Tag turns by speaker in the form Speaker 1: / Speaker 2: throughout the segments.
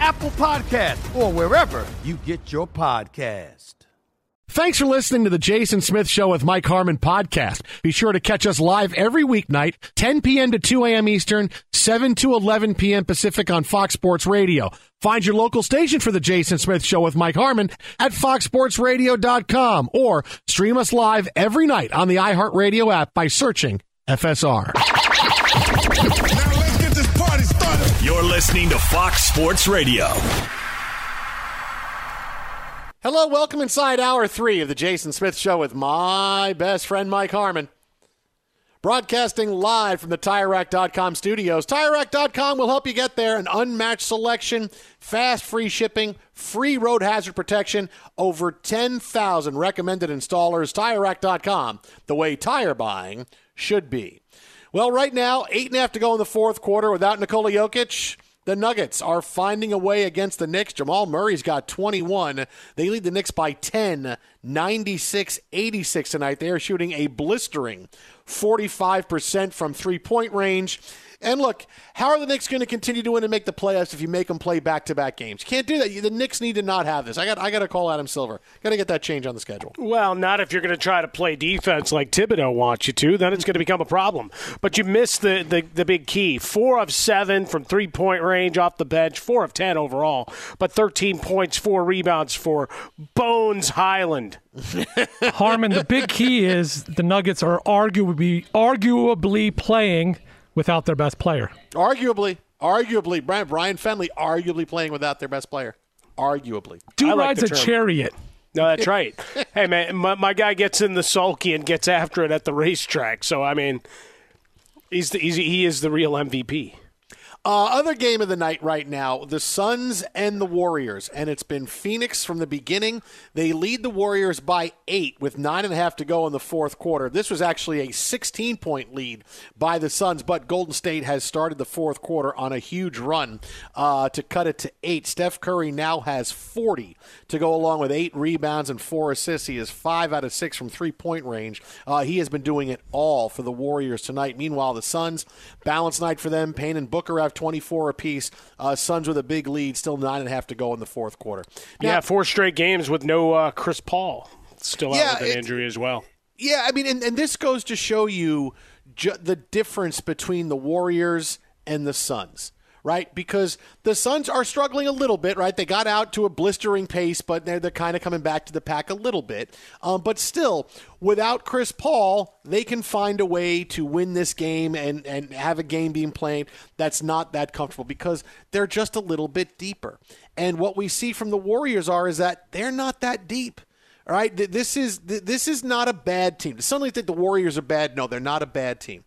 Speaker 1: Apple Podcast, or wherever you get your podcast.
Speaker 2: Thanks for listening to the Jason Smith Show with Mike Harmon podcast. Be sure to catch us live every weeknight, 10 p.m. to 2 a.m. Eastern, 7 to 11 p.m. Pacific on Fox Sports Radio. Find your local station for the Jason Smith Show with Mike Harmon at foxsportsradio.com or stream us live every night on the iHeartRadio app by searching FSR.
Speaker 3: Listening to Fox Sports Radio.
Speaker 2: Hello, welcome inside hour three of the Jason Smith Show with my best friend Mike Harmon. Broadcasting live from the TireRack.com studios. TireRack.com will help you get there. An unmatched selection, fast free shipping, free road hazard protection, over 10,000 recommended installers. TireRack.com, the way tire buying should be. Well, right now, eight and a half to go in the fourth quarter without Nikola Jokic. The Nuggets are finding a way against the Knicks. Jamal Murray's got 21. They lead the Knicks by 10, 96 86 tonight. They are shooting a blistering 45% from three point range. And look, how are the Knicks going to continue to win and make the playoffs if you make them play back to back games? You Can't do that. The Knicks need to not have this. I got I got to call Adam Silver. Got to get that change on the schedule.
Speaker 4: Well, not if you're going to try to play defense like Thibodeau wants you to. Then it's going to become a problem. But you missed the, the, the big key. Four of seven from three point range off the bench, four of 10 overall, but 13 points, four rebounds for Bones Hyland.
Speaker 5: Harmon, the big key is the Nuggets are arguably arguably playing without their best player.
Speaker 2: Arguably, arguably, Brian, Brian Fenley arguably playing without their best player. Arguably.
Speaker 5: Dude
Speaker 4: I like
Speaker 5: rides
Speaker 4: the
Speaker 5: a
Speaker 4: term.
Speaker 5: chariot.
Speaker 4: No, that's right. hey, man, my, my guy gets in the sulky and gets after it at the racetrack. So, I mean, he's the, he's, he is the real MVP.
Speaker 2: Uh, other game of the night right now, the Suns and the Warriors, and it's been Phoenix from the beginning. They lead the Warriors by eight with nine and a half to go in the fourth quarter. This was actually a 16 point lead by the Suns, but Golden State has started the fourth quarter on a huge run uh, to cut it to eight. Steph Curry now has 40 to go along with eight rebounds and four assists. He is five out of six from three point range. Uh, he has been doing it all for the Warriors tonight. Meanwhile, the Suns, balanced night for them. Payne and Booker have 24 apiece. Uh, Suns with a big lead, still nine and a half to go in the fourth quarter.
Speaker 4: Now, yeah, four straight games with no uh, Chris Paul. Still out yeah, with an it, injury as well.
Speaker 2: Yeah, I mean, and, and this goes to show you ju- the difference between the Warriors and the Suns right? Because the Suns are struggling a little bit, right? They got out to a blistering pace, but they're, they're kind of coming back to the pack a little bit. Um, but still, without Chris Paul, they can find a way to win this game and, and have a game being played that's not that comfortable because they're just a little bit deeper. And what we see from the Warriors are is that they're not that deep. All right, this is this is not a bad team. Suddenly think the Warriors are bad. No, they're not a bad team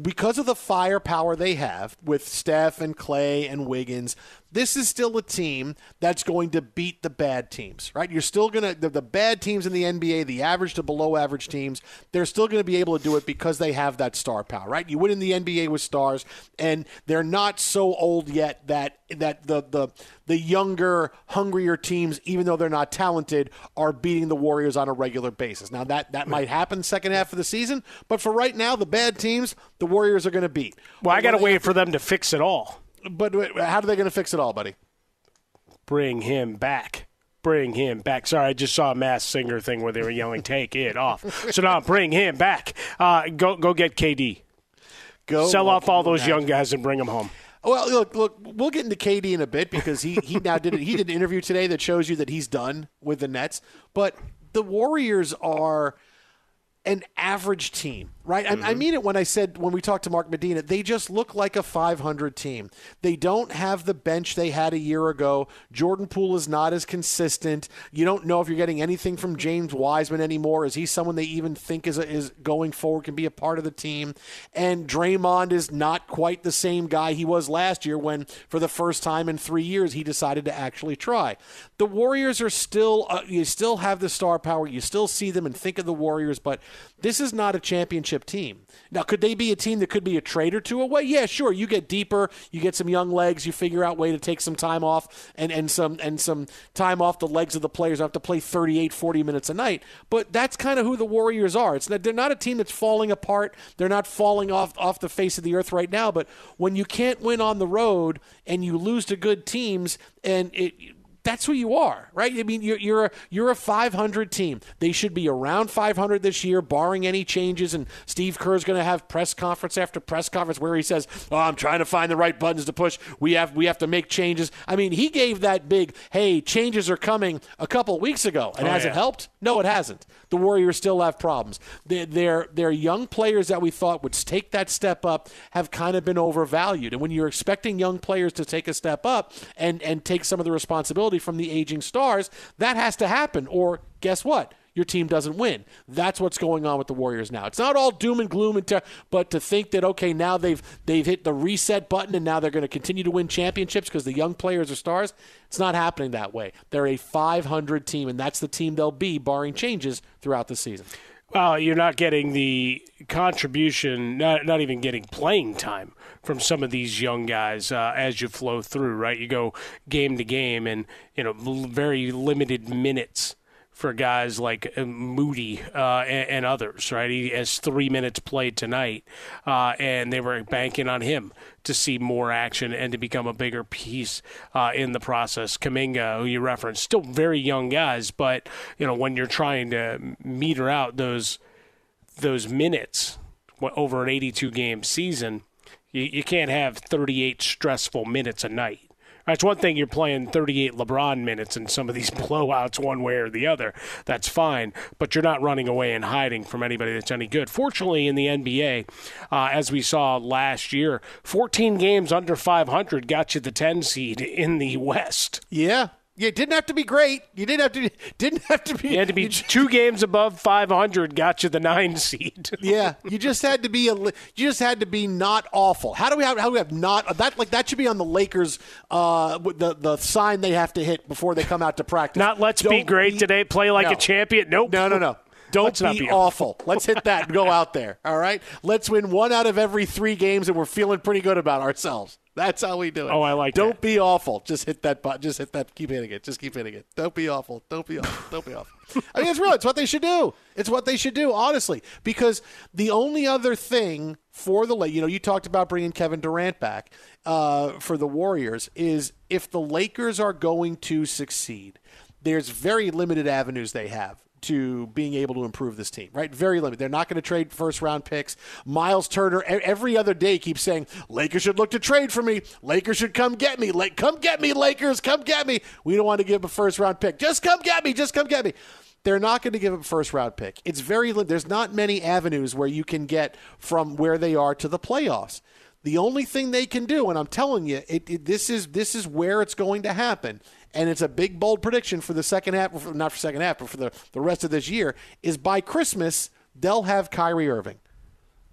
Speaker 2: because of the firepower they have with Steph and Clay and Wiggins, this is still a team that's going to beat the bad teams, right? You're still going to, the, the, bad teams in the NBA, the average to below average teams, they're still going to be able to do it because they have that star power, right? You win in the NBA with stars, and they're not so old yet that that the the the younger, hungrier teams, even though they're not talented, are beating the Warriors on a regular basis. Now that that might happen second half of the season, but for right now, the bad teams, the Warriors are going to beat.
Speaker 4: Well, I got to wait for them to fix it all.
Speaker 2: But how are they going to fix it all, buddy?
Speaker 4: Bring him back. Bring him back. Sorry, I just saw a mass Singer thing where they were yelling, "Take it off." So now bring him back. Uh, go go get KD. Go sell off all those young guys and bring them home.
Speaker 2: Well, look, look, we'll get into KD in a bit because he he now did it. he did an interview today that shows you that he's done with the Nets. But the Warriors are an average team, right? Mm-hmm. I, I, mean it when I said when we talked to Mark Medina, they just look like a 500 team. They don't have the bench they had a year ago. Jordan Poole is not as consistent. You don't know if you're getting anything from James Wiseman anymore. Is he someone they even think is is going forward can be a part of the team? And Draymond is not quite the same guy he was last year when for the first time in 3 years he decided to actually try. The Warriors are still uh, you still have the star power. You still see them and think of the Warriors, but this is not a championship team. Now, could they be a team that could be a trade or two away? Yeah, sure. You get deeper, you get some young legs, you figure out way to take some time off and, and some and some time off the legs of the players. I have to play 38, 40 minutes a night. But that's kind of who the Warriors are. It's not, they're not a team that's falling apart. They're not falling off off the face of the earth right now. But when you can't win on the road and you lose to good teams and it that's who you are, right? I mean, you're you're a, you're a 500 team. They should be around 500 this year, barring any changes. And Steve Kerr is going to have press conference after press conference where he says, "Oh, I'm trying to find the right buttons to push. We have we have to make changes." I mean, he gave that big, "Hey, changes are coming" a couple weeks ago, and oh, has yeah. it helped? No, it hasn't. The Warriors still have problems. Their their young players that we thought would take that step up have kind of been overvalued. And when you're expecting young players to take a step up and and take some of the responsibility from the aging stars. That has to happen, or guess what? Your team doesn't win. That's what's going on with the Warriors now. It's not all doom and gloom, and ter- but to think that okay, now they've they've hit the reset button and now they're going to continue to win championships because the young players are stars. It's not happening that way. They're a 500 team, and that's the team they'll be, barring changes throughout the season.
Speaker 4: Well, you're not getting the contribution, not not even getting playing time from some of these young guys uh, as you flow through. Right, you go game to game, and you know very limited minutes for guys like uh, Moody uh, and, and, others, right? He has three minutes played tonight, uh, and they were banking on him to see more action and to become a bigger piece uh, in the process. Kuminga, who you referenced, still very young guys, but you know when you're trying to meter out those those minutes over an 82 game season, you, you can't have 38 stressful minutes a night. It's one thing you're playing 38 LeBron minutes in some of these blowouts one way or the other. That's fine, but you're not running away and hiding from anybody that's any good. Fortunately, in the NBA, uh, as we saw last year, 14 games under 500 got you the 10 seed in the West.
Speaker 2: Yeah, You didn't have to be great. You didn't have to. Didn't have to be.
Speaker 4: You had to be two games above 500, got you the nine seed.
Speaker 2: yeah, you just had to be a. You just had to be not awful. How do we have? How do we have not that? Like that should be on the Lakers. Uh, the the sign they have to hit before they come out to practice.
Speaker 4: Not let's
Speaker 2: Don't
Speaker 4: be great
Speaker 2: be-
Speaker 4: today, play like
Speaker 2: No.
Speaker 4: a champion. Nope.
Speaker 2: No, no, no. Don't
Speaker 4: Let's
Speaker 2: be,
Speaker 4: be
Speaker 2: awful. Let's hit that and go out there. All right. Let's win one out of every three games, and we're feeling pretty good about ourselves. That's how we do it.
Speaker 4: Oh, I like it.
Speaker 2: Don't
Speaker 4: that.
Speaker 2: be awful. Just hit that button. Just hit that. Keep hitting it. Just keep hitting it. Don't be awful. Don't be awful. Don't be awful. I mean, it's real. It's what they should do. It's what they should do, honestly. Because the only other thing for the Lakers, you know, you talked about bringing Kevin Durant back uh, for the Warriors, is if the Lakers are going to succeed, there's very limited avenues they have to being able to improve this team, right? Very limited. They're not going to trade first round picks. Myles Turner every other day keeps saying, Lakers should look to trade for me. Lakers should come get me. Like, come get me, Lakers. Come get me. We don't want to give a first round pick. Just come get me. Just come get me. They're not going to give up a first round pick. It's very there's not many avenues where you can get from where they are to the playoffs. The only thing they can do, and I'm telling you, it, it, this is this is where it's going to happen, and it's a big bold prediction for the second half, for, not for second half, but for the, the rest of this year, is by Christmas they'll have Kyrie Irving.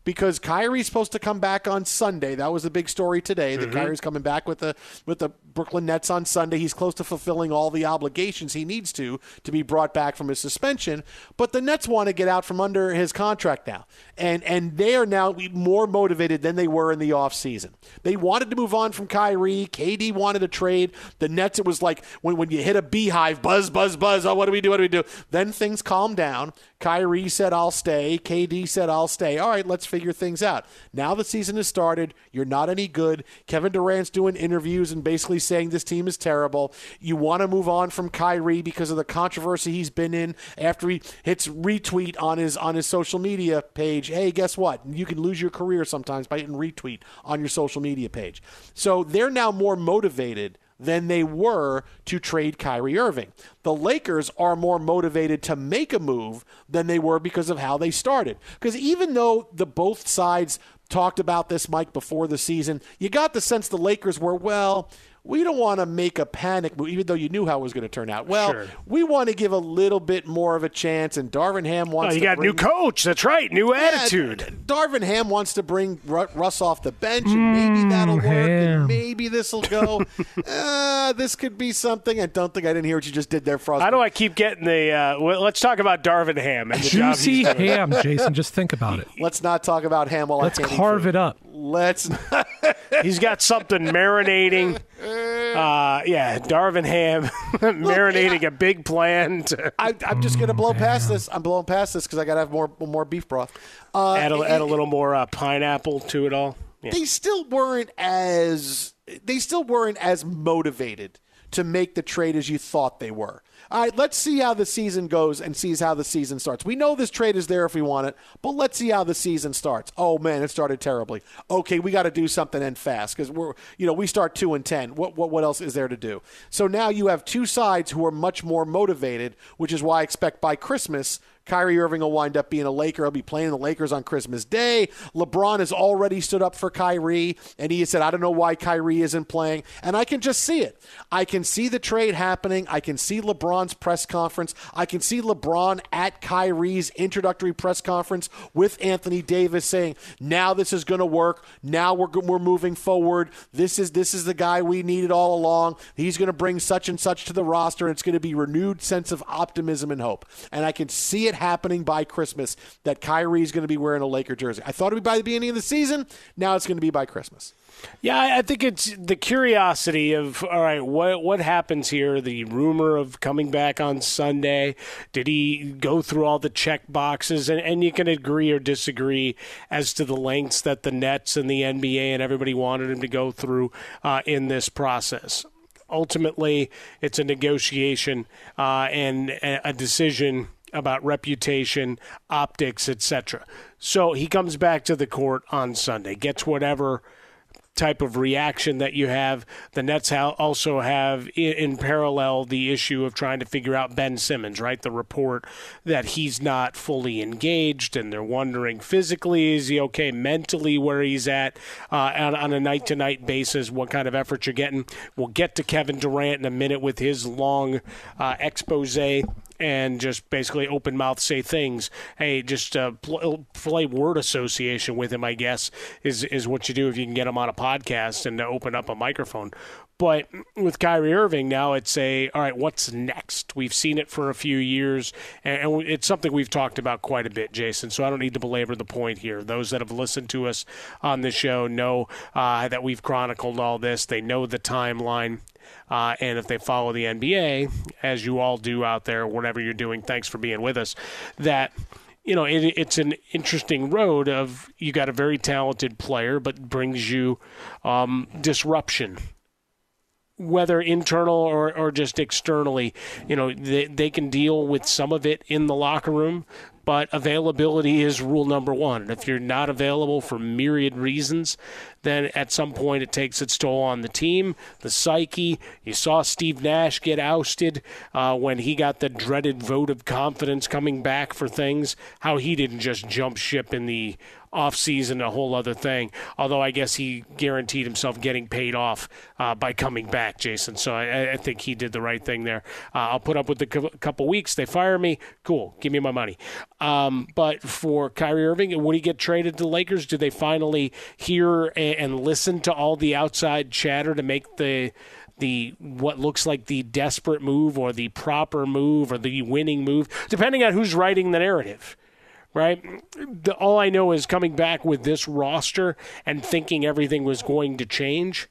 Speaker 2: Because Kyrie's supposed to come back on Sunday. That was the big story today. That mm-hmm. Kyrie's coming back with the with the Brooklyn Nets on Sunday. He's close to fulfilling all the obligations he needs to to be brought back from his suspension. But the Nets want to get out from under his contract now, and and they are now more motivated than they were in the offseason. They wanted to move on from Kyrie. KD wanted to trade. The Nets, it was like when when you hit a beehive, buzz, buzz, buzz. Oh, what do we do? What do we do? Then things calmed down. Kyrie said, "I'll stay." KD said, "I'll stay." All right, let's figure things out. Now the season has started. You're not any good. Kevin Durant's doing interviews and basically saying this team is terrible. You want to move on from Kyrie because of the controversy he's been in after he hits retweet on his on his social media page. Hey, guess what? You can lose your career sometimes by hitting retweet on your social media page. So they're now more motivated than they were to trade Kyrie Irving. The Lakers are more motivated to make a move than they were because of how they started. Because even though the both sides talked about this, Mike, before the season, you got the sense the Lakers were, well, we don't want to make a panic move, even though you knew how it was going to turn out. Well,
Speaker 4: Sure.
Speaker 2: we want to give a little bit more of a chance, and Darvin Ham
Speaker 4: Oh,
Speaker 2: wants
Speaker 4: you
Speaker 2: to
Speaker 4: got
Speaker 2: bring,
Speaker 4: new coach. That's right. New
Speaker 2: yeah,
Speaker 4: attitude.
Speaker 2: Darvin Ham wants to bring Russ off the bench, and maybe that'll work,
Speaker 5: Ham.
Speaker 2: and maybe this will go. uh, this could be something. I don't think I didn't hear what you just did there, Frost.
Speaker 4: How do I keep getting the? Uh, well, let's talk about Darvin Ham and the
Speaker 5: Juicy
Speaker 4: he's
Speaker 5: ham, Jason. Just think about it.
Speaker 2: Let's not talk about Ham while
Speaker 5: Let's
Speaker 2: I'm canning
Speaker 5: carve
Speaker 2: food.
Speaker 5: it up.
Speaker 2: Let's.
Speaker 4: He's got something marinating. Uh, yeah, Darvin Ham marinating a big plan to
Speaker 2: I, I'm just gonna blow past this. I'm blowing past this because I gotta have more more beef broth. Uh,
Speaker 4: add a, add a little more uh, pineapple to it all. Yeah.
Speaker 2: they still weren't as they still weren't as motivated to make the trade as you thought they were. All right, let's see how the season goes and sees how the season starts. We know this trade is there if we want it, but let's see how the season starts. Oh man, it started terribly. Okay, we got to do something and fast because we're you know we start two and ten. What what what else is there to do? So now you have two sides who are much more motivated, which is why I expect by Christmas Kyrie Irving will wind up being a Laker. He'll be playing the Lakers on Christmas Day. LeBron has already stood up for Kyrie, and he said, I don't know why Kyrie isn't playing. And I can just see it. I can see the trade happening. I can see LeBron's press conference. I can see LeBron at Kyrie's introductory press conference with Anthony Davis saying, now this is going to work. Now we're, we're moving forward. This is, this is the guy we needed all along. He's going to bring such and such to the roster. And it's going to be renewed sense of optimism and hope. And I can see it happening by Christmas that Kyrie's going to be wearing a Laker jersey. I thought it would be by the beginning of the season. Now it's going to be by Christmas.
Speaker 4: Yeah, I think it's the curiosity of all right, what what happens here? The rumor of coming back on Sunday. Did he go through all the check boxes? And, and you can agree or disagree as to the lengths that the Nets and the NBA and everybody wanted him to go through uh, in this process. Ultimately, it's a negotiation uh, and a decision about reputation, optics, etc. So he comes back to the court on Sunday, gets whatever type of reaction that you have. The Nets also have in, parallel the issue of trying to figure out Ben Simmons, right? The report that he's not fully engaged, and they're wondering physically is he okay, mentally where he's at uh, on, on a night to night basis, what kind of effort you're getting. We'll get to Kevin Durant in a minute with his long uh, expose and just basically open mouth say things. Hey, just uh, pl- play word association with him. I guess is is what you do if you can get him on a podcast and open up a microphone. But with Kyrie Irving now, it's a all right. What's next? We've seen it for a few years, and it's something we've talked about quite a bit, Jason. So I don't need to belabor the point here. Those that have listened to us on the show know uh, that we've chronicled all this. They know the timeline. Uh, and if they follow the NBA, as you all do out there, whatever you're doing, thanks for being with us, that you know, it, it's an interesting road of you got a very talented player, but brings you um, disruption, whether internal or, or just externally. You know, they, they can deal with some of it in the locker room, but availability is rule number one. And if you're not available for myriad reasons, then at some point it takes its toll on the team, the psyche. You saw Steve Nash get ousted uh, when he got the dreaded vote of confidence coming back for things. How he didn't just jump ship in the off season a whole other thing. Although I guess he guaranteed himself getting paid off uh, by coming back, Jason. So I, I, think he did the right thing there. Uh, I'll put up with the couple weeks. They fire me. Cool. Give me my money. Um, but for Kyrie Irving, would he get traded to Lakers? Do they finally hear and, listen to all the outside chatter to make the the what looks like the desperate move or the proper move or the winning move, depending on who's writing the narrative right? The, all I know is coming back with this roster and thinking everything was going to change.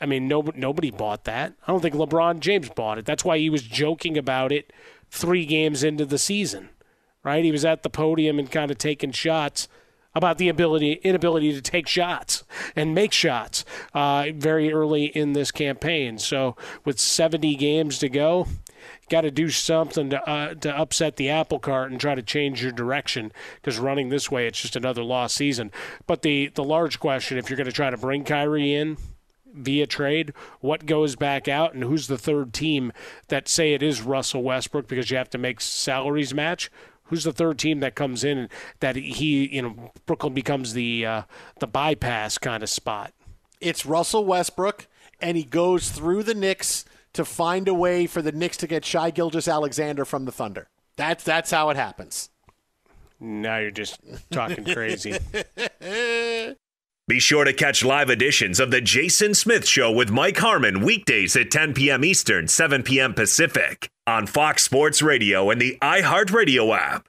Speaker 4: I mean, no, nobody bought that. I don't think LeBron James bought it. That's why he was joking about it three games into the season, right? He was at the podium and kind of taking shots about the ability inability to take shots and make shots uh, very early in this campaign. So with 70 games to go, got to do something to uh, to upset the apple cart and try to change your direction because running this way it's just another lost season. But the the large question, if you're going to try to bring Kyrie in via trade, what goes back out, and who's the third team that say it is Russell Westbrook because you have to make salaries match? Who's the third team that comes in that he, you know, Brooklyn becomes the uh, the bypass kind of spot?
Speaker 2: It's Russell Westbrook, and he goes through the Knicks to find a way for the Knicks to get Shai Gilgeous-Alexander from the Thunder. That's that's how it happens.
Speaker 4: Now you're just talking crazy.
Speaker 3: Be sure to catch live editions of The Jason Smith Show with Mike Harmon weekdays at 10 p.m. Eastern, 7 p.m. Pacific on Fox Sports Radio and the iHeartRadio app.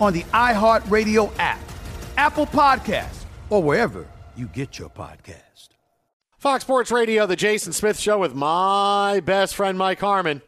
Speaker 1: on the iHeartRadio app, Apple Podcasts, or wherever you get your podcast.
Speaker 2: Fox Sports Radio, the Jason Smith Show with my best friend Mike Harmon.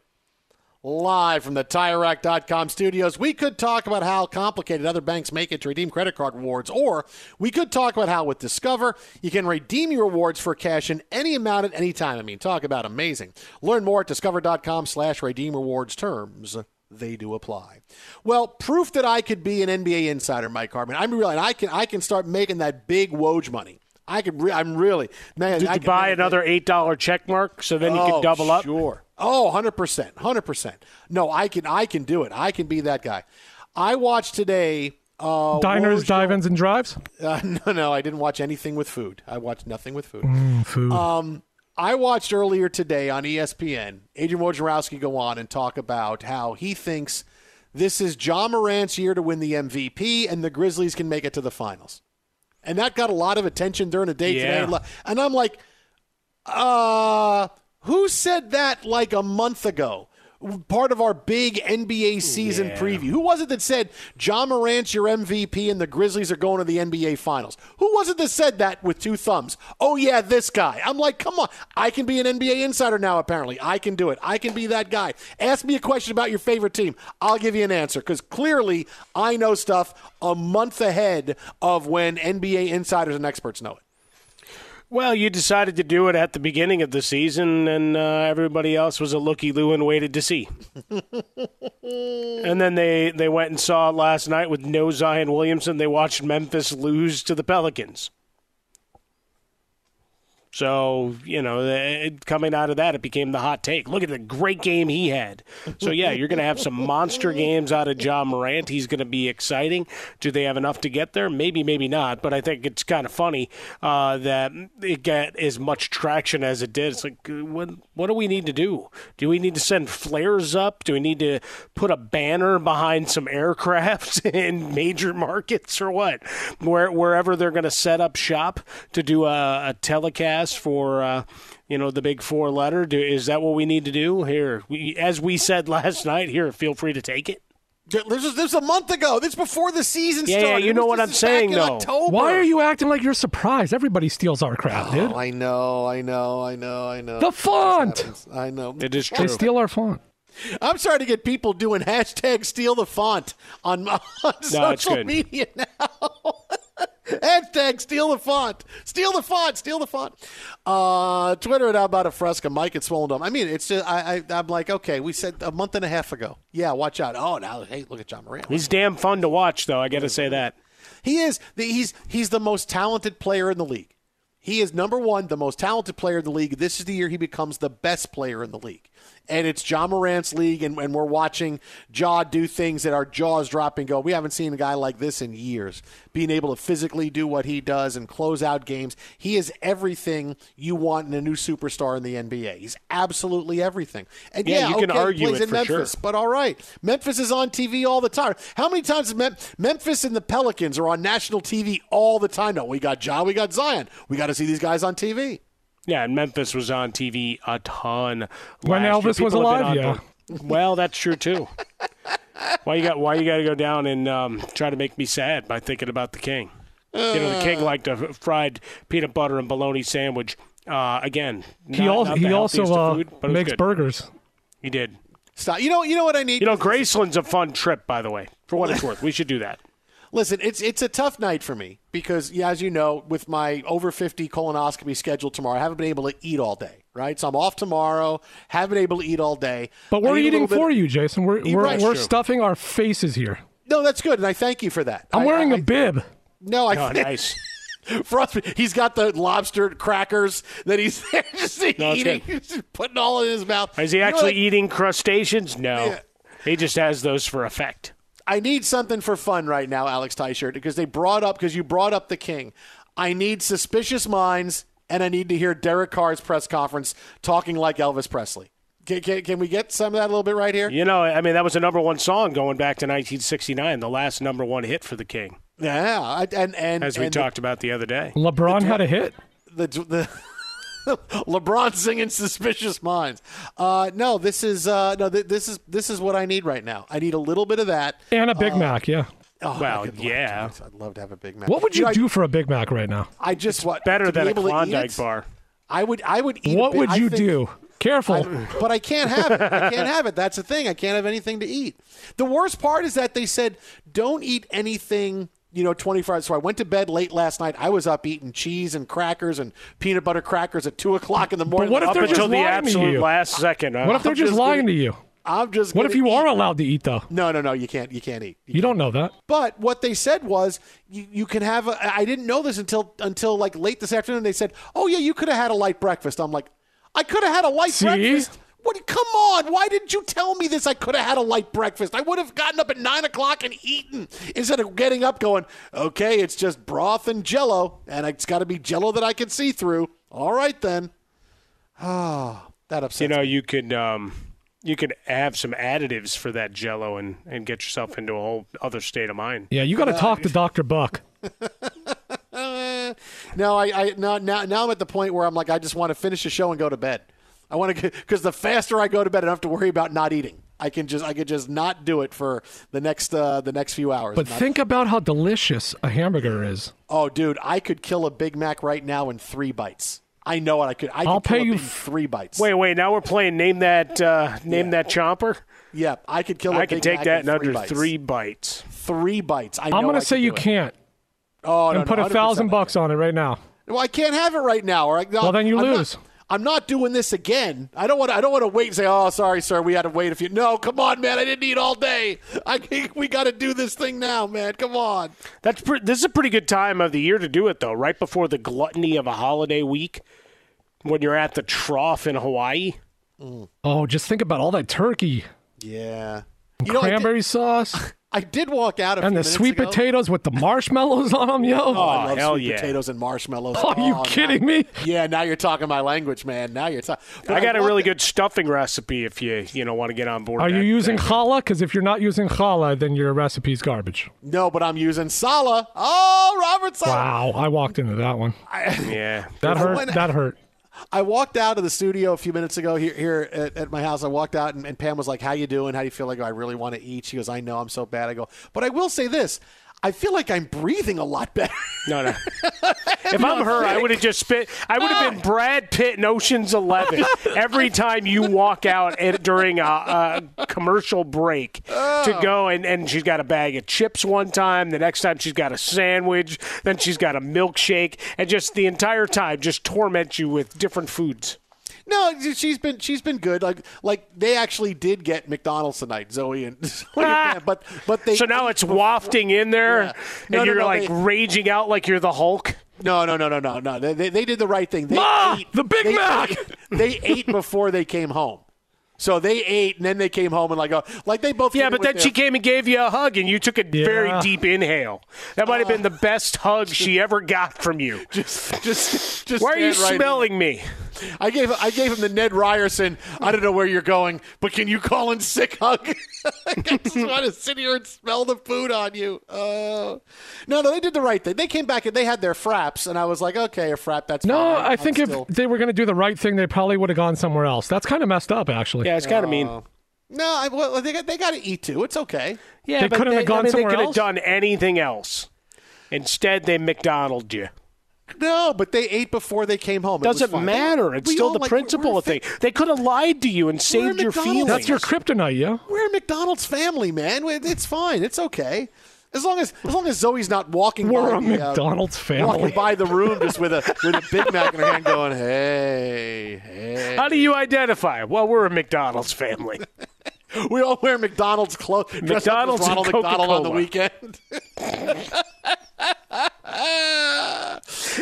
Speaker 2: Live from the TireRack.com studios. We could talk about how complicated other banks make it to redeem credit card rewards, or we could talk about how with Discover you can redeem your rewards for cash in any amount at any time. I mean, talk about amazing. Learn more at discover.com slash redeem rewards terms they do apply. Well, proof that I could be an NBA insider, Mike Harmon. I'm really, I can, I can start making that big Woj money. I could, re- I'm really, man.
Speaker 4: Did
Speaker 2: I
Speaker 4: you
Speaker 2: could
Speaker 4: buy
Speaker 2: make-
Speaker 4: another eight dollar check mark so then you
Speaker 2: oh,
Speaker 4: could double up?
Speaker 2: Sure. Oh, 100 percent, hundred percent. No, I can, I can do it. I can be that guy. I watched today. Uh,
Speaker 5: Diners,
Speaker 2: Woj-
Speaker 5: dive-ins, and drives.
Speaker 2: Uh, no, no, I didn't watch anything with food. I watched nothing with food.
Speaker 5: Mm, food.
Speaker 2: Um, I watched earlier today on ESPN Adrian Wojnarowski go on and talk about how he thinks this is Ja Morant's year to win the MVP and the Grizzlies can make it to the finals. And that got a lot of attention during the day
Speaker 4: Yeah.
Speaker 2: today. And I'm like, uh, who said that like a month ago? Part of our big NBA season
Speaker 4: Yeah.
Speaker 2: preview. Who was it that said Ja Morant's your MVP and the Grizzlies are going to the NBA Finals? Who was it that said that with two thumbs? Oh yeah, this guy. I'm like, come on, I can be an NBA insider now. Apparently, I can do it. I can be that guy. Ask me a question about your favorite team. I'll give you an answer because clearly I know stuff a month ahead of when NBA insiders and experts know it.
Speaker 4: Well, you decided to do it at the beginning of the season, and uh, everybody else was a looky loo and waited to see. and then they, they went and saw it last night with no Zion Williamson. They watched Memphis lose to the Pelicans. So, you know, it, coming out of that, it became the hot take. Look at the great game he had. So, yeah, you're going to have some monster games out of Ja Morant. He's going to be exciting. Do they have enough to get there? Maybe, maybe not. But I think it's kind of funny uh, that it got as much traction as it did. It's like, what, what do we need to do? Do we need to send flares up? Do we need to put a banner behind some aircraft in major markets or what? Where, wherever they're going to set up shop to do a, a telecast for uh, you know the big four letter. Do, is that what we need to do here? We, as we said last night, here, feel free to take it.
Speaker 2: This was, this was a month ago. This before the season
Speaker 4: Yeah, yeah,
Speaker 2: started.
Speaker 4: you know
Speaker 2: was-
Speaker 4: what I'm saying, though.
Speaker 2: October.
Speaker 5: Why are you acting like you're surprised? Everybody steals our crap, dude.
Speaker 2: Oh, I know, I know, I know, I know.
Speaker 5: The font.
Speaker 2: I know.
Speaker 4: It is true.
Speaker 5: They steal our font.
Speaker 2: I'm sorry to get people doing hashtag steal the font on, on
Speaker 4: it's
Speaker 2: social media now. hashtag steal the font. Steal the font. Steal the font. Uh, Twitter at How About a Fresca. Mike at Swollen Dome. I mean, it's just, I, I, I'm like, okay, we said a month and a half ago. Yeah, watch out. Oh, now, hey, look at Ja Morant.
Speaker 4: He's damn fun to watch, though. I got to say that.
Speaker 2: He is. He's he's the most talented player in the league. He is number one, the most talented player in the league. This is the year he becomes the best player in the league and it's Ja Morant's league, and, and we're watching Ja do things that our jaws drop and go, we haven't seen a guy like this in years. Being able to physically do what he does and close out games. He is everything you want in a new superstar in the NBA. He's absolutely everything. And
Speaker 4: yeah,
Speaker 2: yeah
Speaker 4: you can argue
Speaker 2: plays
Speaker 4: it
Speaker 2: in
Speaker 4: for
Speaker 2: Memphis,
Speaker 4: sure.
Speaker 2: but all right. Memphis is on TV all the time. How many times Mem- Memphis and the Pelicans are on national TV all the time? No, we got Ja, we got Zion. We got to see these guys on TV.
Speaker 4: Yeah, and Memphis was on TV a ton.
Speaker 5: When
Speaker 4: last
Speaker 5: Elvis
Speaker 4: year.
Speaker 5: was alive,
Speaker 4: on
Speaker 5: yeah.
Speaker 4: board. Well, that's true too. why you got why you got to go down and um, try to make me sad by thinking about the king? you know, the king liked a fried peanut butter and bologna sandwich. Uh, again,
Speaker 5: He,
Speaker 4: not-
Speaker 5: al- he also uh,
Speaker 4: food, but
Speaker 5: makes
Speaker 4: good.
Speaker 5: burgers.
Speaker 4: He did.
Speaker 2: Stop. You know. You know what I need.
Speaker 4: You know, Graceland's a fun trip, by the way. For what it's worth, we should do that.
Speaker 2: Listen, it's it's a tough night for me because, yeah, as you know, with my over fifty colonoscopy scheduled tomorrow, I haven't been able to eat all day. Right, so I'm off tomorrow. Haven't been able to eat all day.
Speaker 5: But we're
Speaker 2: I
Speaker 5: eating
Speaker 2: little bit-
Speaker 5: for you, Jason. We're we're,
Speaker 2: right.
Speaker 5: we're stuffing our faces here.
Speaker 2: No, that's good, and I thank you for that.
Speaker 5: I'm
Speaker 2: I-
Speaker 5: wearing
Speaker 2: I-
Speaker 5: a bib.
Speaker 2: No, I
Speaker 4: Oh, nice.
Speaker 2: Frost, he's got the lobster crackers that he's there just
Speaker 4: No,
Speaker 2: eating, just putting all in his mouth.
Speaker 4: Is he
Speaker 2: You
Speaker 4: actually
Speaker 2: what?
Speaker 4: eating crustaceans? No,
Speaker 2: Yeah.
Speaker 4: he just has those for effect.
Speaker 2: I need something for fun right now, Alex Tyshirt, because they brought up because you brought up the king. I need suspicious minds, and I need to hear Derek Carr's press conference talking like Elvis Presley. Can, can, can we get some of that a little bit right here?
Speaker 4: You know, I mean, that was a number one song going back to 1969, the last number one hit for the King,
Speaker 2: Yeah, I- and and
Speaker 4: as we
Speaker 2: and
Speaker 4: talked about the other day.
Speaker 5: LeBron had a hit.
Speaker 2: the the. LeBron singing "Suspicious Minds." Uh, no, this is uh, no, th- this is this is what I need right now. I need a little bit of that.
Speaker 5: And a Big Mac, yeah.
Speaker 2: Oh,
Speaker 4: Well,
Speaker 2: I could love
Speaker 4: yeah.
Speaker 2: I'd love to have a Big Mac.
Speaker 5: What would you
Speaker 2: know, I-
Speaker 5: do for a Big Mac right now?
Speaker 2: I just what
Speaker 4: Better
Speaker 2: to be
Speaker 4: than a
Speaker 2: able to eat
Speaker 4: Klondike bar.
Speaker 2: I would. I would eat.
Speaker 5: What
Speaker 2: bit-
Speaker 5: would you
Speaker 2: think-
Speaker 5: do? Careful.
Speaker 2: I- but I can't have it. I can't have it. That's the thing. I can't have anything to eat. The worst part is that they said don't eat anything. You know, 24 hours. So I went to bed late last night. I was up eating cheese and crackers and peanut butter crackers at two o'clock in the morning.
Speaker 5: But what if they're
Speaker 4: until
Speaker 5: just
Speaker 4: the
Speaker 5: lying to
Speaker 4: absolute
Speaker 5: you?
Speaker 4: last second.
Speaker 5: what if they're just
Speaker 2: just
Speaker 5: lying
Speaker 2: gonna-
Speaker 5: to you?
Speaker 2: I'm just.
Speaker 5: What if you are
Speaker 2: eat-
Speaker 5: allowed to eat though?
Speaker 2: No, no, no. You can't. You can't eat.
Speaker 5: You don't know that.
Speaker 2: But what they said was you, you can have. A, I didn't know this until until like late this afternoon. They said, "Oh yeah, you could have had a light breakfast." I'm like, I could have had a light
Speaker 5: See?
Speaker 2: breakfast. What? Come on! Why didn't you tell me this? I could have had a light breakfast. I would have gotten up at nine o'clock and eaten instead of getting up going, "Okay, it's just broth and Jello, and it's got to be Jello that I can see through." All right then. Ah, that upsets
Speaker 4: you know,
Speaker 2: me.
Speaker 4: you could um, you could have some additives for that Jello and and get yourself into a whole other state of mind.
Speaker 5: Yeah, you got to talk to Dr. Buck.
Speaker 2: No, I, I no, now now I'm at the point where I'm like, I just want to finish the show and go to bed. I want to because the faster I go to bed, I don't have to worry about not eating. I can just I could just not do it for the next uh, the next few hours.
Speaker 5: But
Speaker 2: Not-
Speaker 5: think about how delicious a hamburger is.
Speaker 2: oh, dude, I could kill a Big Mac right now in three bites. I know what I could. I could
Speaker 5: I'll
Speaker 2: kill
Speaker 5: pay
Speaker 2: it
Speaker 5: you
Speaker 2: in
Speaker 5: f-
Speaker 2: three bites.
Speaker 4: Wait, wait. Now we're playing name that uh, name that chomper.
Speaker 2: yeah, I could kill. I
Speaker 4: I can take that in under
Speaker 2: bites.
Speaker 4: three bites.
Speaker 2: Three bites. I know
Speaker 5: I'm going to say you
Speaker 2: it.
Speaker 5: can't.
Speaker 2: Oh, no,
Speaker 5: and put a thousand bucks on it right now.
Speaker 2: Well, I can't have it right now. Or I, no,
Speaker 5: Well, then you
Speaker 2: I'm not-
Speaker 5: lose.
Speaker 2: I'm not doing this again. I don't want. I don't want to wait and say, "Oh, sorry, sir, we had to wait a few." No, come on, man. I didn't eat all day. I we got to do this thing now, man. Come on.
Speaker 4: That's pre- this is a pretty good time of the year to do it though. Right before the gluttony of a holiday week, when you're at the trough in Hawaii.
Speaker 5: Oh, just think about all that turkey,
Speaker 2: Yeah. You know, I did,
Speaker 5: cranberry sauce,
Speaker 2: I did walk out a
Speaker 5: and
Speaker 2: few
Speaker 5: the sweet
Speaker 2: ago.
Speaker 5: potatoes with the marshmallows on them, yo.
Speaker 2: Oh, oh I love
Speaker 4: hell
Speaker 2: sweet
Speaker 4: yeah.
Speaker 2: potatoes and marshmallows.
Speaker 5: Are you
Speaker 2: Oh,
Speaker 5: kidding
Speaker 2: now-
Speaker 5: me?
Speaker 2: Yeah, now you're talking my language, man. Now you're talking.
Speaker 4: I got a really good stuffing recipe if you you know want to get on board.
Speaker 5: Are you using
Speaker 4: that.
Speaker 5: challah? Because if you're not using challah, then your recipe's garbage.
Speaker 2: No, but I'm using Saleh. Oh, Robert Saleh.
Speaker 5: Wow, I walked into that one.
Speaker 4: Yeah,
Speaker 5: That hurt.
Speaker 2: went-
Speaker 5: That hurt.
Speaker 2: I walked out of the studio a few minutes ago here here at, at my house. I walked out and, and Pam was like, "How you doing? How do you feel?" Go, "I really want to eat." She goes, "I know, I'm so bad." I go, "But I will say this." I feel like I'm breathing a lot better.
Speaker 4: no, no. if I'm her, I would have just spit. I would have been Brad Pitt in Ocean's Eleven every time you walk out at, during a, a commercial break to oh. go and and she's got a bag of chips one time. The next time she's got a sandwich. Then she's got a milkshake, and just the entire time just torment you with different foods.
Speaker 2: No, she's been she's been good. Like like they actually did get McDonald's tonight, Zoe and, Zoe and but but they
Speaker 4: So now it's wafting in there,
Speaker 2: Yeah.
Speaker 4: and
Speaker 2: No, no,
Speaker 4: you're
Speaker 2: no,
Speaker 4: like
Speaker 2: they-
Speaker 4: raging out like you're the Hulk.
Speaker 2: No, no, no, no, no, no. They, they, did the right thing. They
Speaker 5: Ma,
Speaker 2: ate,
Speaker 5: the Big
Speaker 2: they,
Speaker 5: Mac!
Speaker 2: They, ate before they came home. So they ate and then they came home and like oh, like they both.
Speaker 4: Yeah,
Speaker 2: did
Speaker 4: but then
Speaker 2: their-
Speaker 4: she came and gave you a hug, and you took a very deep inhale. That might have been the best hug she ever got from you.
Speaker 2: just just just.
Speaker 4: Why are you
Speaker 2: right
Speaker 4: smelling me?
Speaker 2: I gave I gave him the Ned Ryerson. I don't know where you're going, but can you call in sick hug? I just want to sit here and smell the food on you. Uh, no, no, they did the right thing. They came back and they had their fraps, and I was like, okay, a frap, that's
Speaker 5: No,
Speaker 2: fine.
Speaker 5: I
Speaker 2: I'm
Speaker 5: think
Speaker 2: still-
Speaker 5: if they were going to do the right thing, they probably would have gone somewhere else. That's kind of messed up, actually.
Speaker 4: Yeah, it's kind of mean.
Speaker 2: no, I, well, they got they got to eat too. It's okay.
Speaker 4: Yeah,
Speaker 5: They
Speaker 4: but
Speaker 5: couldn't have gone
Speaker 4: I mean,
Speaker 5: somewhere
Speaker 4: They could
Speaker 5: else?
Speaker 4: have done anything else. Instead, they McDonald's you.
Speaker 2: No, but they ate before they came home. It was
Speaker 4: Doesn't
Speaker 2: fine.
Speaker 4: matter. It's
Speaker 2: We
Speaker 4: still
Speaker 2: all,
Speaker 4: the
Speaker 2: like,
Speaker 4: principle
Speaker 2: we're,
Speaker 4: of thing. They could have lied to you and saved your
Speaker 2: McDonald's.
Speaker 4: feelings.
Speaker 5: That's your kryptonite, yeah?
Speaker 2: We're a McDonald's family, man. It's fine. It's okay. As long as as long as Zoe's not walking
Speaker 5: We're
Speaker 2: by
Speaker 5: a
Speaker 2: the, uh,
Speaker 5: McDonald's family.
Speaker 2: walking by the room just with a with a Big Mac in her hand, going, "Hey, hey."
Speaker 4: How do you identify? Well, we're a McDonald's family.
Speaker 2: We all wear McDonald's clothes. dress up as
Speaker 4: McDonald's and
Speaker 2: Ronald McDonald on the weekend.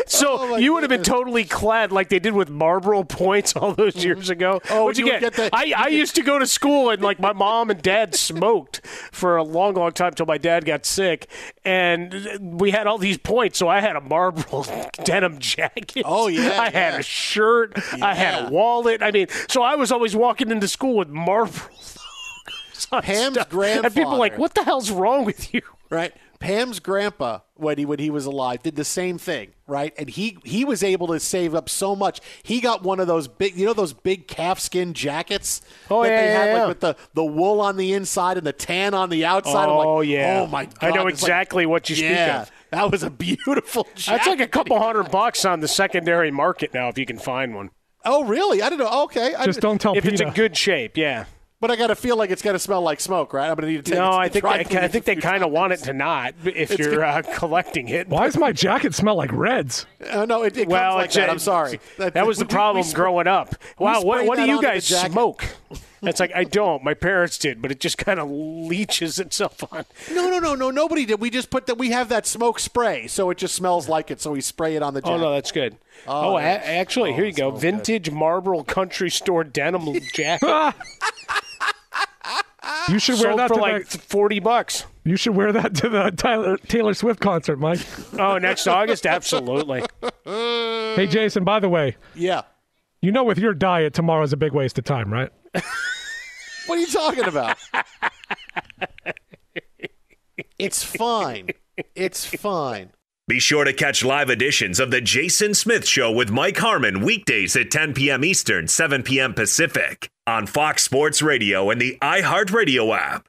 Speaker 4: So
Speaker 2: Oh,
Speaker 4: you would have been totally clad like they did with Marlboro points all those years ago.
Speaker 2: Oh,
Speaker 4: What'd you,
Speaker 2: you
Speaker 4: get?
Speaker 2: the-
Speaker 4: I, I used to go to school and like my mom and dad smoked for a long, long time until my dad got sick, and we had all these points. So I had a Marlboro denim jacket.
Speaker 2: Oh, yeah,
Speaker 4: I had a shirt. I had a wallet. I mean, so I was always walking into school with Marlboro.
Speaker 2: Pam's
Speaker 4: And people were like, "What the hell's wrong with you?"
Speaker 2: right? Pam's grandpa, when he when he was alive, did the same thing, right? And he he was able to save up so much. He got one of those big, you know, those big calfskin jackets
Speaker 4: Oh,
Speaker 2: that
Speaker 4: yeah,
Speaker 2: they
Speaker 4: yeah,
Speaker 2: had,
Speaker 4: yeah.
Speaker 2: like with the the wool on the inside and the tan on the outside. I'm like,
Speaker 4: Oh, yeah.
Speaker 2: oh my god,
Speaker 4: I know
Speaker 2: It's like-
Speaker 4: exactly what you speak
Speaker 2: yeah,
Speaker 4: of.
Speaker 2: That was a beautiful. jacket.
Speaker 4: That's like a couple hundred bucks on the secondary market now if you can find one.
Speaker 2: Oh really? I don't know. Okay, I,
Speaker 5: Just don't tell
Speaker 4: If it's
Speaker 5: PETA.
Speaker 4: in good shape, yeah.
Speaker 2: But I got to feel like it's got to smell like smoke, right? I'm going to need to take. it
Speaker 4: No, I think
Speaker 2: dry
Speaker 4: I, think they kind of want it to not if you're uh, collecting it.
Speaker 5: Why does my jacket smell like Reds?
Speaker 2: Uh, no, it, it
Speaker 4: Well,
Speaker 2: comes like
Speaker 4: it's
Speaker 2: that.
Speaker 4: a-
Speaker 2: I'm sorry.
Speaker 4: That, was the
Speaker 2: we- we-
Speaker 4: problem
Speaker 2: we sp-
Speaker 4: growing up. Wow, what, what do you guys smoke? It's like I don't. My parents did, but it just kind of leaches itself on.
Speaker 2: No, no, no, no. Nobody did. We just put that. We have that smoke spray, so it just smells like it. So we spray it on the oh, jacket.
Speaker 4: Oh no, that's good.
Speaker 2: Oh,
Speaker 4: Oh, a- actually,
Speaker 2: oh,
Speaker 4: here you go.
Speaker 2: smells good.
Speaker 4: Vintage Marlboro Country Store denim jacket.
Speaker 5: You should wear
Speaker 4: Sold
Speaker 5: that
Speaker 4: for
Speaker 5: to
Speaker 4: like
Speaker 5: the,
Speaker 4: forty bucks.
Speaker 5: You should wear that to the Tyler, Taylor Swift concert, Mike.
Speaker 4: Oh, next August, absolutely.
Speaker 5: Hey, Jason. By the way,
Speaker 2: Yeah.
Speaker 5: you know with your diet, tomorrow's a big waste of time, right?
Speaker 2: What are you talking about? it's fine. It's fine.
Speaker 3: Be sure to catch live editions of The Jason Smith Show with Mike Harmon weekdays at 10 p.m. Eastern, 7 p.m. Pacific on Fox Sports Radio and the iHeartRadio app.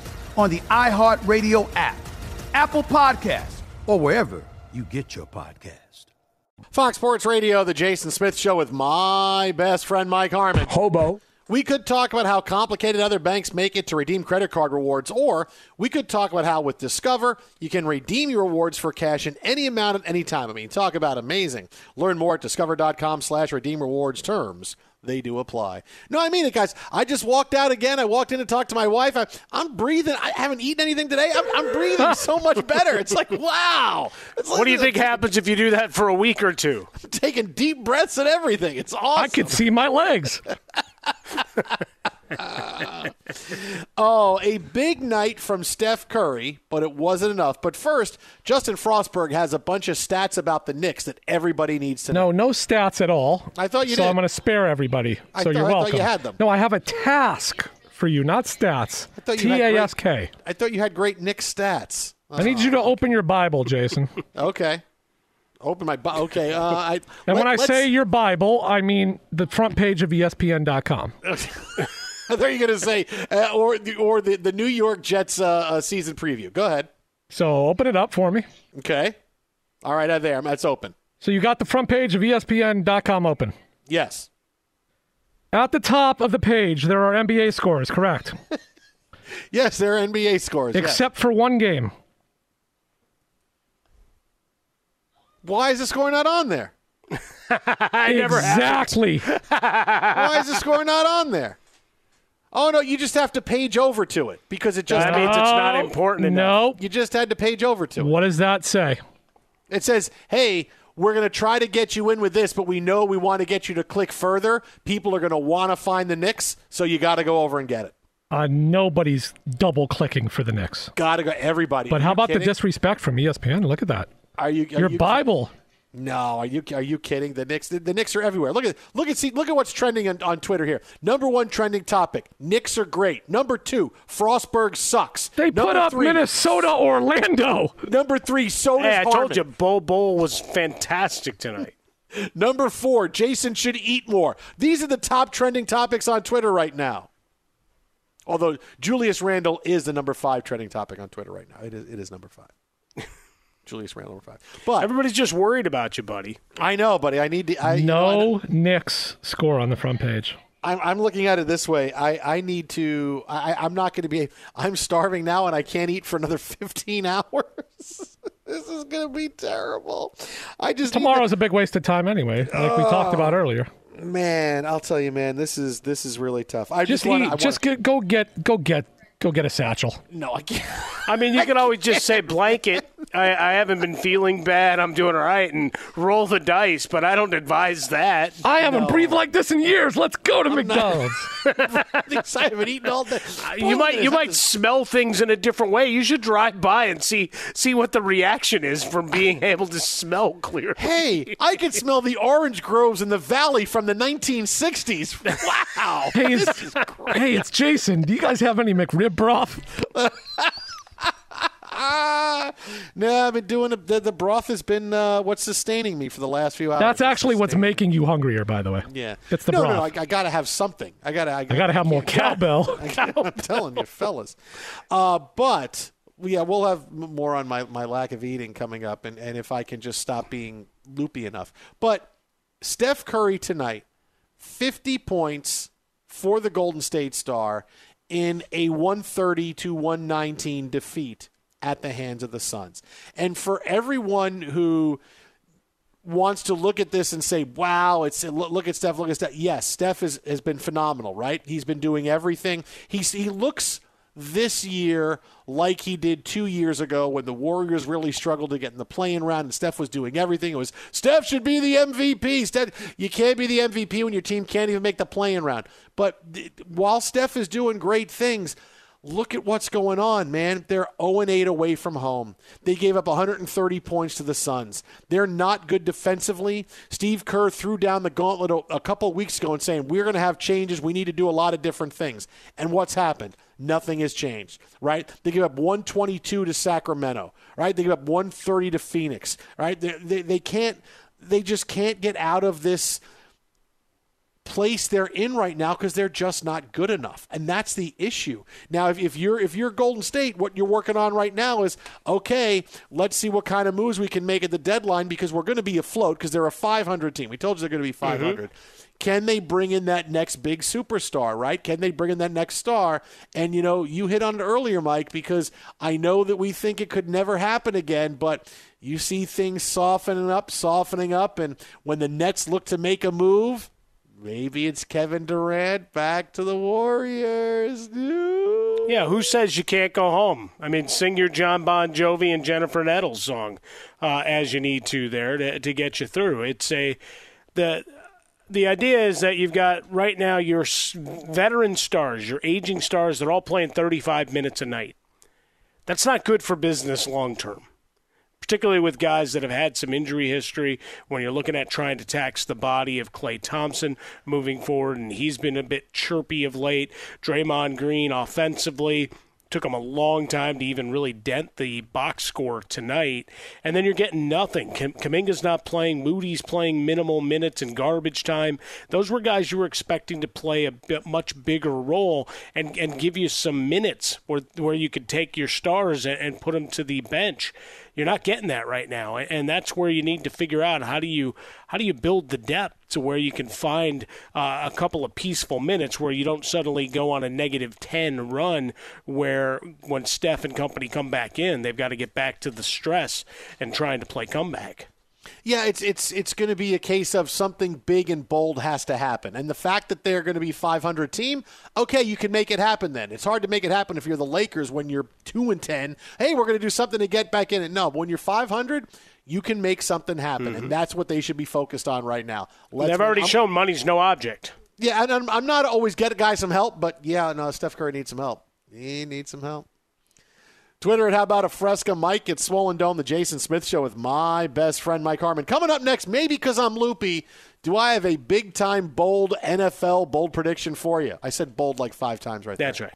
Speaker 1: on the iHeartRadio app, Apple Podcasts, or wherever you get your podcast.
Speaker 2: Fox Sports Radio, the Jason Smith Show with my best friend Mike Harmon.
Speaker 4: Hobo.
Speaker 2: We could talk about how complicated other banks make it to redeem credit card rewards, or we could talk about how with Discover you can redeem your rewards for cash in any amount at any time. I mean, talk about amazing. Learn more at discover.com slash redeem rewards terms. They do apply. No, I mean it, guys. I just walked out again. I walked in to talk to my wife. I, am breathing. I haven't eaten anything today. I'm, I'm breathing so much better. It's like, wow. It's
Speaker 4: what do you think happens if you do that for a week or two?
Speaker 2: I'm taking deep breaths and everything. It's awesome.
Speaker 5: I can see my legs.
Speaker 2: oh, a big night from Steph Curry, but it wasn't enough. But first, Justin Frostberg has a bunch of stats about the Knicks that everybody needs to know.
Speaker 5: No, no stats at all.
Speaker 2: I thought you
Speaker 5: so
Speaker 2: did.
Speaker 5: I'm going to spare everybody.
Speaker 2: I
Speaker 5: so
Speaker 2: thought-
Speaker 5: you're
Speaker 2: I thought
Speaker 5: welcome.
Speaker 2: you had them.
Speaker 5: No, I have a task for you, not stats.
Speaker 2: I thought you
Speaker 5: T
Speaker 2: great-
Speaker 5: S K.
Speaker 2: I thought you had great Knicks stats.
Speaker 5: I need you to open your Bible, Jason.
Speaker 2: Okay. Open my. Bible. okay. Uh, I,
Speaker 5: And when I
Speaker 2: let's-
Speaker 5: say your Bible, I mean the front page of ESPN.com.
Speaker 2: I thought you were going to say, uh, or the, or the, the New York Jets uh, uh, season preview. Go ahead.
Speaker 5: So open it up for me.
Speaker 2: Okay. All right, uh, there. That's open.
Speaker 5: So you got the front page of ESPN.com open.
Speaker 2: Yes.
Speaker 5: At the top of the page, there are NBA scores, correct?
Speaker 2: Yes, there are NBA scores. yes.
Speaker 5: Except for one game.
Speaker 2: Why is the score not on there?
Speaker 4: I never
Speaker 5: exactly.
Speaker 2: Why is the score not on there? Oh no, you just have to page over to it because it just
Speaker 4: That means it's not important enough.
Speaker 5: No.
Speaker 2: you just had to page over to it.
Speaker 5: What does that say?
Speaker 2: It says, "Hey, we're going to try to get you in with this, but we know we want to get you to click further. People are going to want to find the Knicks, so you got to go over and get it.
Speaker 5: Uh, nobody's double clicking for the Knicks.
Speaker 2: Got to go everybody."
Speaker 5: But how about
Speaker 2: kidding?
Speaker 5: the disrespect from ESPN? Look at that.
Speaker 2: Are you are
Speaker 5: Your
Speaker 2: you,
Speaker 5: Bible.
Speaker 2: No, are you are you kidding? The Knicks the, the Knicks are everywhere. Look at look at see look at what's trending on, on Twitter here. Number one trending topic: Knicks are great. Number two: Frostberg sucks.
Speaker 5: They
Speaker 2: number
Speaker 5: put up
Speaker 2: three,
Speaker 5: Minnesota, Orlando.
Speaker 2: Number three: so does
Speaker 4: Hey, I told you, Bo Bowl was fantastic tonight.
Speaker 2: Number four: Jason should eat more. These are the top trending topics on Twitter right now. Although Julius Randle is the number five trending topic on Twitter right now. It is, it is number five. Julius Randle number five. But
Speaker 4: Everybody's just worried about you, buddy.
Speaker 2: I know, buddy. I need to. I, you know, I-
Speaker 5: No Knicks score on the front page.
Speaker 2: I'm, I'm looking at it this way. I, I need to. I, I'm not going to be. I'm starving now, and I can't eat for another 15 hours. this is gonna be terrible. I just
Speaker 5: Tomorrow's a big waste of time anyway, like we talked about oh, earlier.
Speaker 2: man. I'll tell you, man. This is this is really tough. I
Speaker 5: Just
Speaker 2: just, want.
Speaker 5: eat. just get, go get go get go get a satchel.
Speaker 2: no. I can't.
Speaker 4: I mean, you can always just say blanket. I, I haven't been feeling bad. I'm doing all right, and roll the dice. But I don't advise that.
Speaker 5: I haven't breathed like this in years. Let's go to McDonald's.
Speaker 2: I haven't eaten all day.
Speaker 4: Uh, you might you might smell things in a different way. You should drive by and see see what the reaction is from being able to smell clearly.
Speaker 2: Hey, I can smell the orange groves in the valley from the 1960s. Wow.
Speaker 5: hey, it's, hey, it's Jason. Do you guys have any McRib broth?
Speaker 2: No, I've been doing the, the broth has been uh, what's sustaining me for the last few hours.
Speaker 5: That's actually what's making you hungrier, by the way.
Speaker 2: Yeah,
Speaker 5: It's the
Speaker 2: no,
Speaker 5: broth.
Speaker 2: no, no. I, I got to have something. I got to. I,
Speaker 5: I got to have more cowbell.
Speaker 2: I'm telling you, fellas. Uh, but yeah, we'll have more on my, my lack of eating coming up, and, and if I can just stop being loopy enough. But Steph Curry tonight, 50 points for the Golden State Star in a 130 to 119 defeat at the hands of the Suns. And for everyone who wants to look at this and say, "Wow, it's look at Steph, look at Steph." Yes, Steph is, has been phenomenal, right? He's been doing everything. He's he looks this year like he did two years ago when the Warriors really struggled to get in the playing round and Steph was doing everything. It was Steph should be the MVP. Steph, you can't be the MVP when your team can't even make the playing round. But while Steph is doing great things, Look at what's going on, man. They're 0 8 away from home. They gave up 130 points to the Suns. They're not good defensively. Steve Kerr threw down the gauntlet a, couple weeks ago and saying, We're going to have changes. We need to do a lot of different things. And what's happened? Nothing has changed, right? They give up 122 to Sacramento, right? They give up 130 to Phoenix, right? They, they, they can't, they just can't get out of this place they're in right now because they're just not good enough and that's the issue. Now if, if you're if you're golden state what you're working on right now is okay let's see what kind of moves we can make at the deadline because we're going to be afloat because they're a 500 team. We told you they're going to be mm-hmm. 500 can they bring in that next big superstar right? Can they bring in that next star? And you know you hit on it earlier mike because i know that we think it could never happen again but you see things softening up softening up and when the nets look to make a move Maybe it's Kevin Durant back to the Warriors. No.
Speaker 4: Yeah, who says you can't go home? I mean, sing your Jon Bon Jovi and Jennifer Nettles song uh, as you need to there to, to get you through. It's a the the idea is that you've got right now your veteran stars, your aging stars, they're all playing 35 minutes a night. That's not good for business long term. Particularly with guys that have had some injury history, when you're looking at trying to tax the body of Klay Thompson moving forward, and he's been a bit chirpy of late. Draymond Green offensively, took him a long time to even really dent the box score tonight. And then you're getting nothing. Kuminga's not playing. Moody's playing minimal minutes and garbage time. Those were guys you were expecting to play a bit much bigger role and, and give you some minutes where, where you could take your stars and, and put them to the bench. You're not getting that right now, and that's where you need to figure out how do you how do you build the depth to where you can find uh, a couple of peaceful minutes where you don't suddenly go on a negative ten run where when Steph and company come back in, they've got to get back to the stress and trying to play comeback.
Speaker 2: Yeah, it's it's it's going to be a case of something big and bold has to happen, and the fact that they're going to be 500 team, okay, you can make it happen. Then it's hard to make it happen if you're the Lakers when you're two and 10. Hey, we're going to do something to get back in it. No, but when you're 500, you can make something happen, and mhm. that's what they should be focused on right now. Let's-
Speaker 4: they've already
Speaker 2: I'm-
Speaker 4: shown money's no object.
Speaker 2: Yeah, and I'm, I'm not always get a guy some help, but yeah, no, Steph Curry needs some help. He needs some help. Twitter at How About a Fresca Mike at Swollen Dome, the Jason Smith Show with my best friend Mike Harmon. Coming up next, maybe because I'm loopy, do I have a big time bold NFL bold prediction for you? I said bold like five times right
Speaker 4: That's
Speaker 2: there.
Speaker 4: right.